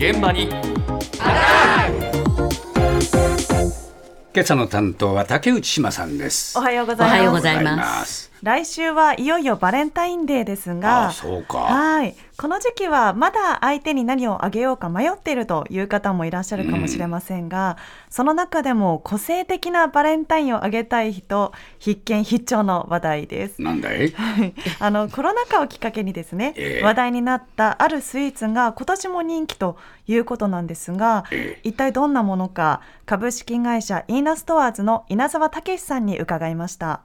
現場に。今朝の担当は竹内島さんです。おはようございます。来週はいよいよバレンタインデーですあがあ、そうかはい。この時期はまだ相手に何をあげようか迷っているという方もいらっしゃるかもしれませんが、その中でも個性的なバレンタインをあげたい人、必見必聴の話題です。なんだい？あのコロナ禍をきっかけにですね、ええ話題になったあるスイーツが今年も人気ということなんですが、え一体どんなものか株式会社イーナストアーズの稲沢武さんに伺いました。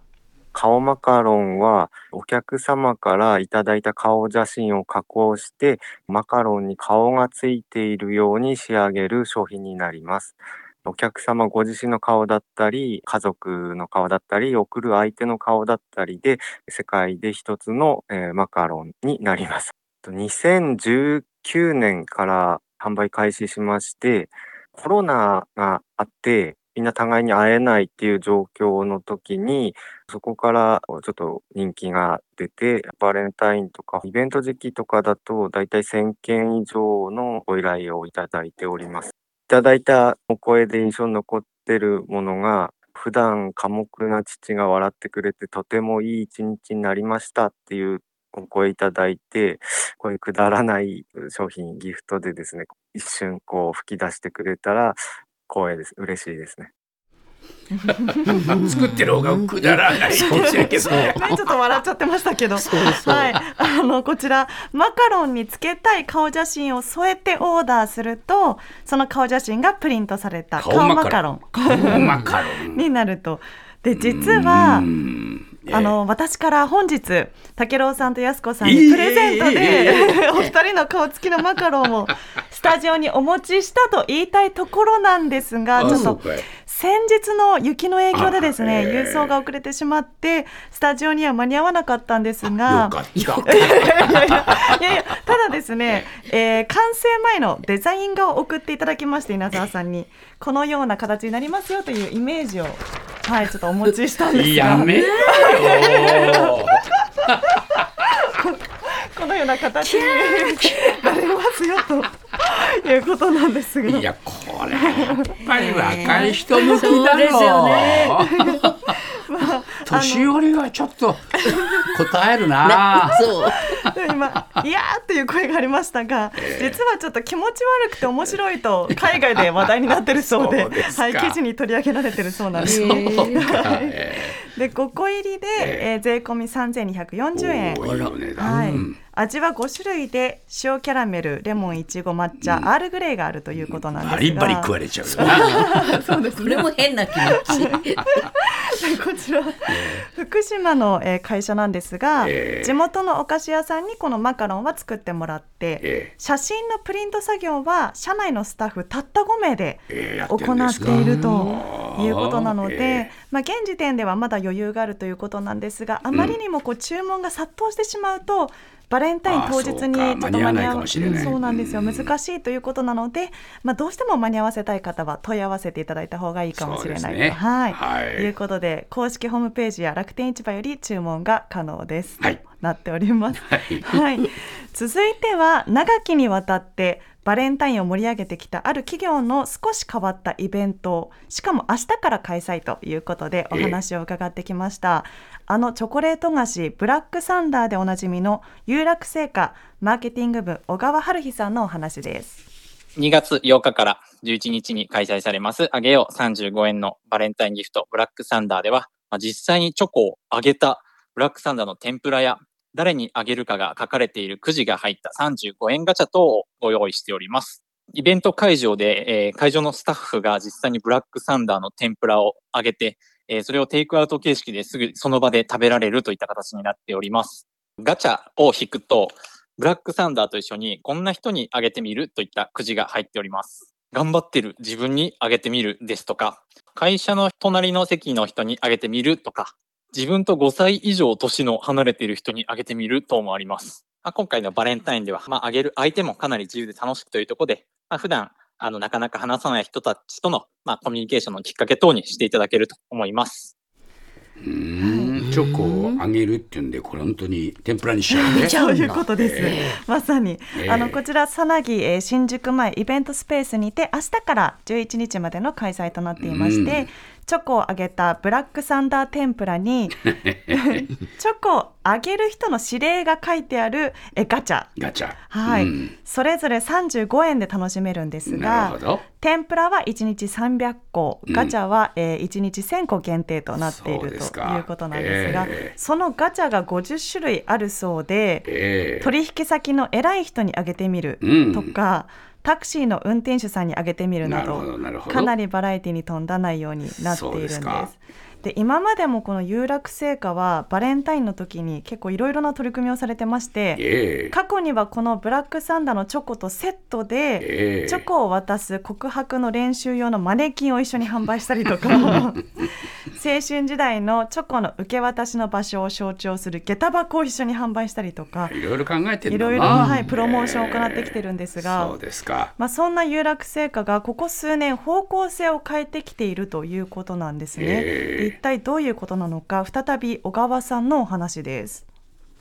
顔マカロンはお客様からいただいた顔写真を加工してマカロンに顔がついているように仕上げる商品になります。お客様ご自身の顔だったり、家族の顔だったり、送る相手の顔だったりで、世界で一つの、えーマカロンになります。2019年から販売開始しまして、コロナがあって、みんな互いに会えないっていう状況の時に、そこからちょっと人気が出て、バレンタインとかイベント時期とかだと、だいたい1000件以上のご依頼をいただいております。いただいたお声で印象に残ってるものが、普段寡黙な父が笑ってくれてとてもいい一日になりましたっていうお声いただいて、こういうくだらない商品、ギフトでですね、一瞬こう吹き出してくれたら光栄です。嬉しいですね。作ってる方がくだらな。いですやけどちょっと笑っちゃってましたけど、はい、あのこちらマカロンにつけたい顔写真を添えてオーダーすると、その顔写真がプリントされた顔マカロン。顔マカロン。になると。で実はうん。あの私から本日武郎さんとやす子さんにプレゼントでお二人の顔つきのマカロンをスタジオにお持ちしたと言いたいところなんですがあちょっと先日の雪の影響でですね郵送が遅れてしまってスタジオには間に合わなかったんですよがいやいやただですね、えー完成前のデザイン画を送っていただきまして稲沢さんに。このような形になりますよというイメージをはいちょっとお持ちしたんですが。やめろよ。このような形になりますよと いうことなんですが。いやこれやっぱり若い人向きだろそうですよね。年寄りはちょっと答えるな。そう。今「いやー」っていう声がありましたが、実はちょっと気持ち悪くて面白いと海外で話題になってるそうでそうですか。はい、記事に取り上げられてるそうなんです。えで5個入りで、えー税込み3240ー円。い、味は5種類で塩キャラメルレモンいちご抹茶、アールグレイがあるということなんですが。バリバリ食われちゃうよ なこれも変な気持ち。こちら福島のえー会社なんですが、ええ。地元のお菓子屋さんにこのマカロンは作ってもらって、ええ。写真のプリント作業は社内のスタッフたった5名で行っているということなので、えまあ、現時点ではまだ余裕があるということなんですがあまりにもこう注文が殺到してしまうと、バレンタイン当日にちょっと間に合わない間に合わかもしれない。そうなんですよ。うん難しいということなので、まあ、どうしても間に合わせたい方は問い合わせていただいた方がいいかもしれないと、ね。はい。はい。いうことで公式ホームページや楽天市場より注文が可能です、はい。となっております。はい。はい、続いては長きにわたってバレンタインを盛り上げてきたある企業の少し変わったイベントしかも明日から開催ということでお話を伺ってきました、あのチョコレート菓子ブラックサンダーでおなじみの有楽製菓マーケティング部小川春日さんのお話です。2月8日から11日に開催されます、あげよう35円のバレンタインギフト、ブラックサンダーでは、まあ実際にチョコをあげたブラックサンダーの天ぷらや、誰にあげるかが書かれているくじが入った35円ガチャ等をご用意しております。イベント会場で、えー会場のスタッフが実際にブラックサンダーの天ぷらをあげて、えーそれをテイクアウト形式ですぐその場で食べられるといった形になっております。ガチャを引くと、ブラックサンダーと一緒にこんな人にあげてみるといったくじが入っております。頑張ってる自分にあげてみるですとか、会社の隣の席の人にあげてみるとか、自分と5歳以上年の離れている人にあげてみる等もあります。まあ、今回のバレンタインでは、まあ、あげる相手もかなり自由で楽しくというところで、まあ、普段あのなかなか話さない人たちとの、まあ、コミュニケーションのきっかけ等にしていただけると思います。うーん。チョコをあげるっていうんでこれ本当に天ぷらにしちゃうね。そういうことです。まさに、ええ。あのこちらさなぎ、えー新宿前イベントスペースにて明日から11日までの開催となっていまして、うんチョコをあげたブラックサンダー天ぷらに チョコをあげる人の指令が書いてあるえガチャ。ガチャ。はい、うん。それぞれ35円で楽しめるんですが天ぷらは1日300個うん。ガチャは、えー1日1000個限定となっているということなんですがええ。そのガチャが50種類あるそうでええ。取引先の偉い人にあげてみるうん。とか、タクシーの運転手さんにあげてみるなどかなりバラエティに富んだ内容になっているんでですで今までもこの有楽製菓はバレンタインの時に結構いろいろな取り組みをされてましてええ。過去にはこのブラックサンダーのチョコとセットでええ。チョコを渡す告白の練習用のマネキンを一緒に販売したりとか 青春時代のチョコの受け渡しの場所を象徴する下駄箱を一緒に販売したりとかいろいろ考えてるいろいろ、はい、プロモーションを行ってきてるんですが、そうですかまあ、そんな有楽製菓がここ数年方向性を変えてきているということなんですね。ええ一体どういうことなのか再び小川さんのお話です。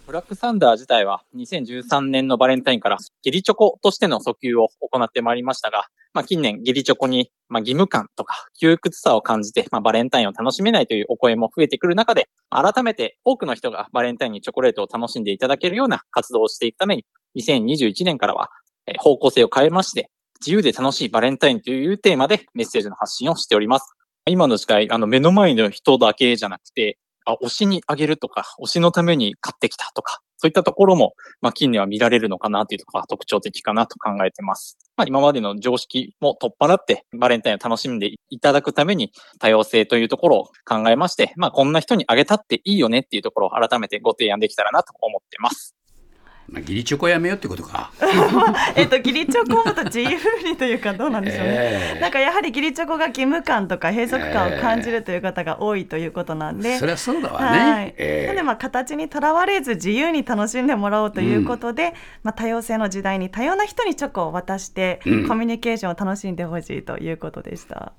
ブラックサンダー自体は2013年のバレンタインから義理チョコとしての訴求を行ってまいりましたが、まあ、近年義理チョコにまあ義務感とか窮屈さを感じて、まあ、バレンタインを楽しめないというお声も増えてくる中で、改めて多くの人がバレンタインにチョコレートを楽しんでいただけるような活動をしていくために、2021年からはえ方向性を変えまして、自由で楽しいバレンタインというテーマでメッセージの発信をしております。今の時代、あの目の前の人だけじゃなくて、あ、推しにあげるとか、推しのために買ってきたとか、そういったところも、まあ、近年は見られるのかなというところが特徴的かなと考えてます。まあ、今までの常識も取っ払って、バレンタインを楽しんでいただくために、多様性というところを考えまして、まあ、こんな人にあげたっていいよねっていうところを改めてご提案できたらなと思ってます。まあ義理チョコやめようってことか。えっと義理チョコをもっと自由にというかどうなんでしょうね。ええ。なんかやはり義理チョコが義務感とか閉塞感を感じるという方が多いということなんで。そりゃそうだわはい。ね、ええ。なのでまあ形にとらわれず自由に楽しんでもらおうということで、まあ、多様性の時代に多様な人にチョコを渡して、うん。コミュニケーションを楽しんでほしいということでした。